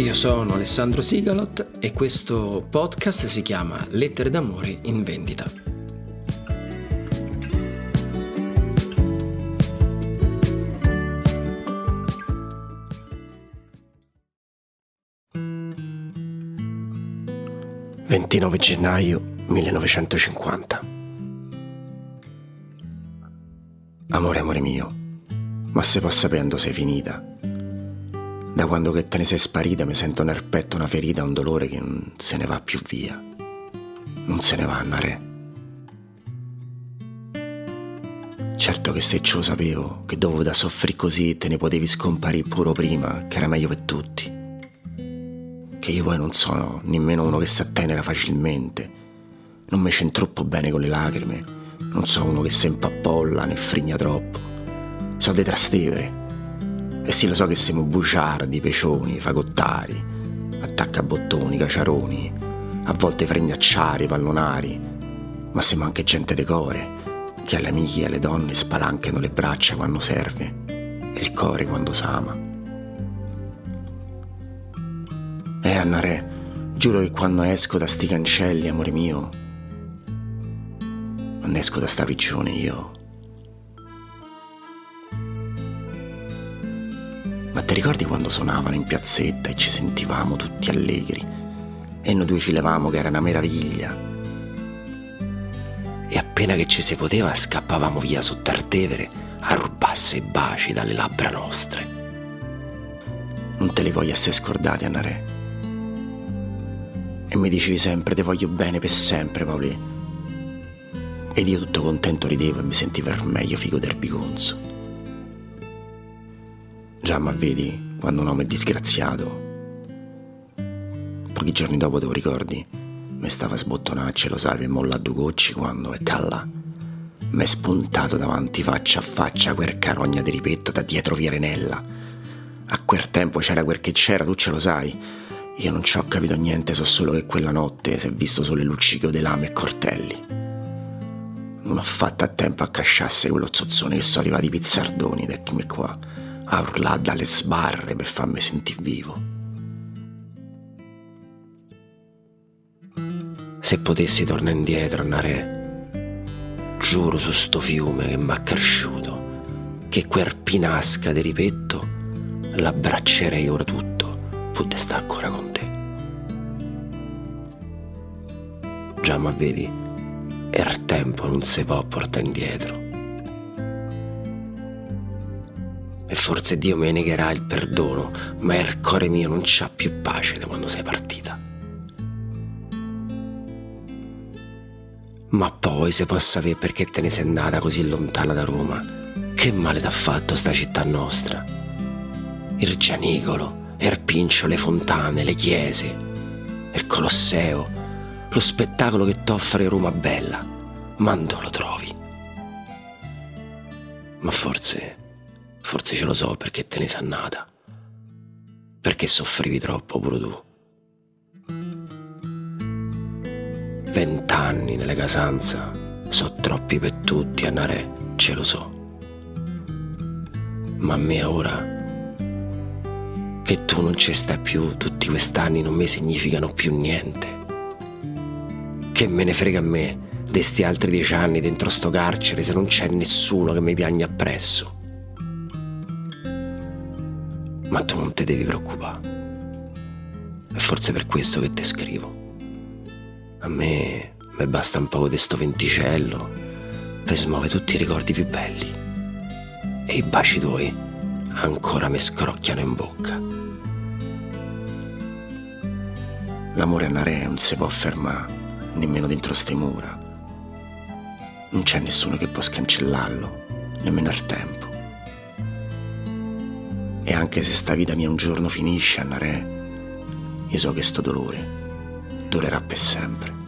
Io sono Alessandro Sigalot e questo podcast si chiama Lettere d'amore in vendita. «29 gennaio 1950 Amore, amore mio, ma se poi sapendo sei finita da quando che te ne sei sparita mi sento nel petto una ferita, un dolore che non se ne va più via. Non se ne va, Nare. Certo che se lo sapevo, che dopo da soffrire così te ne potevi scomparire pure prima, che era meglio per tutti. Che io poi non sono nemmeno uno che si attenera facilmente. Non mi c'entro troppo bene con le lacrime. Non sono uno che si impappolla né frigna troppo. So dei trastevere e sì, lo so che siamo buciardi, pecioni, fagottari, attaccabottoni, caciaroni, a volte fregnacciari, pallonari, ma siamo anche gente decore, che alle amiche e alle donne spalancano le braccia quando serve e il cuore quando s'ama. Eh, Anna Re, giuro che quando esco da sti cancelli, amore mio, quando esco da sta prigione io Ma ti ricordi quando suonavano in piazzetta e ci sentivamo tutti allegri? E noi due filavamo che era una meraviglia. E appena che ci si poteva scappavamo via sotto Artevere a rubasse i baci dalle labbra nostre. Non te li voglio essere scordati, Annare. E mi dicevi sempre, te voglio bene per sempre, Paoli. Ed io tutto contento ridevo e mi sentivo meglio figo del bigonzo. Già, ma vedi, quando un uomo è disgraziato. Pochi giorni dopo, te lo ricordi? Mi stava sbottonacce, lo sai, e molla a due gocci quando, e calla. Mi è spuntato davanti faccia a faccia quel carogna di ripetto da dietro via Renella. A quel tempo c'era quel che c'era, tu ce lo sai. Io non ci ho capito niente, so solo che quella notte si è visto solo il luccichio di lame e cortelli. Non ho fatto a tempo a casciasse quello zozzone che sono arrivati i pizzardoni, ed eccomi qua a urlare dalle sbarre per farmi sentire vivo. Se potessi tornare indietro, andare, giuro su sto fiume che m'ha cresciuto, che quel pinasca di ripetto l'abbraccerei ora tutto, pure sta ancora con te. Già, ma vedi, il tempo non si può portare indietro e forse Dio me negherà il perdono, ma il cuore mio non c'ha più pace da quando sei partita. Ma poi se posso sapere perché te ne sei andata così lontana da Roma, che male t'ha fatto sta città nostra? Il Gianicolo, il Pincio, le fontane, le chiese, il Colosseo, lo spettacolo che t'offre Roma bella, ma dove lo trovi? Ma forse Forse ce lo so perché te ne sei nata. Perché soffrivi troppo pure tu. Vent'anni nelle casanza, so troppi per tutti, andare, ce lo so. Ma a me ora, che tu non ci stai più, tutti quest'anni non mi significano più niente. Che me ne frega a me di sti altri dieci anni dentro sto carcere se non c'è nessuno che mi piagna appresso ma tu non ti devi preoccupare. È forse per questo che ti scrivo. A me mi basta un po' di sto venticello per smuovere tutti i ricordi più belli. E i baci tuoi ancora mi scrocchiano in bocca. L'amore a Nare non si può fermare, nemmeno dentro ste mura. Non c'è nessuno che può scancellarlo, nemmeno il tempo. E anche se sta vita mia un giorno finisce, Annare, io so che sto dolore durerà per sempre.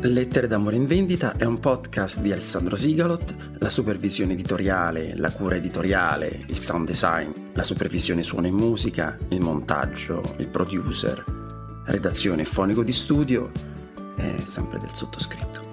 Lettere d'amore in vendita è un podcast di Alessandro Sigalot, la supervisione editoriale, la cura editoriale, il sound design, la supervisione suono e musica, il montaggio, il producer, redazione fonico di studio è sempre del sottoscritto.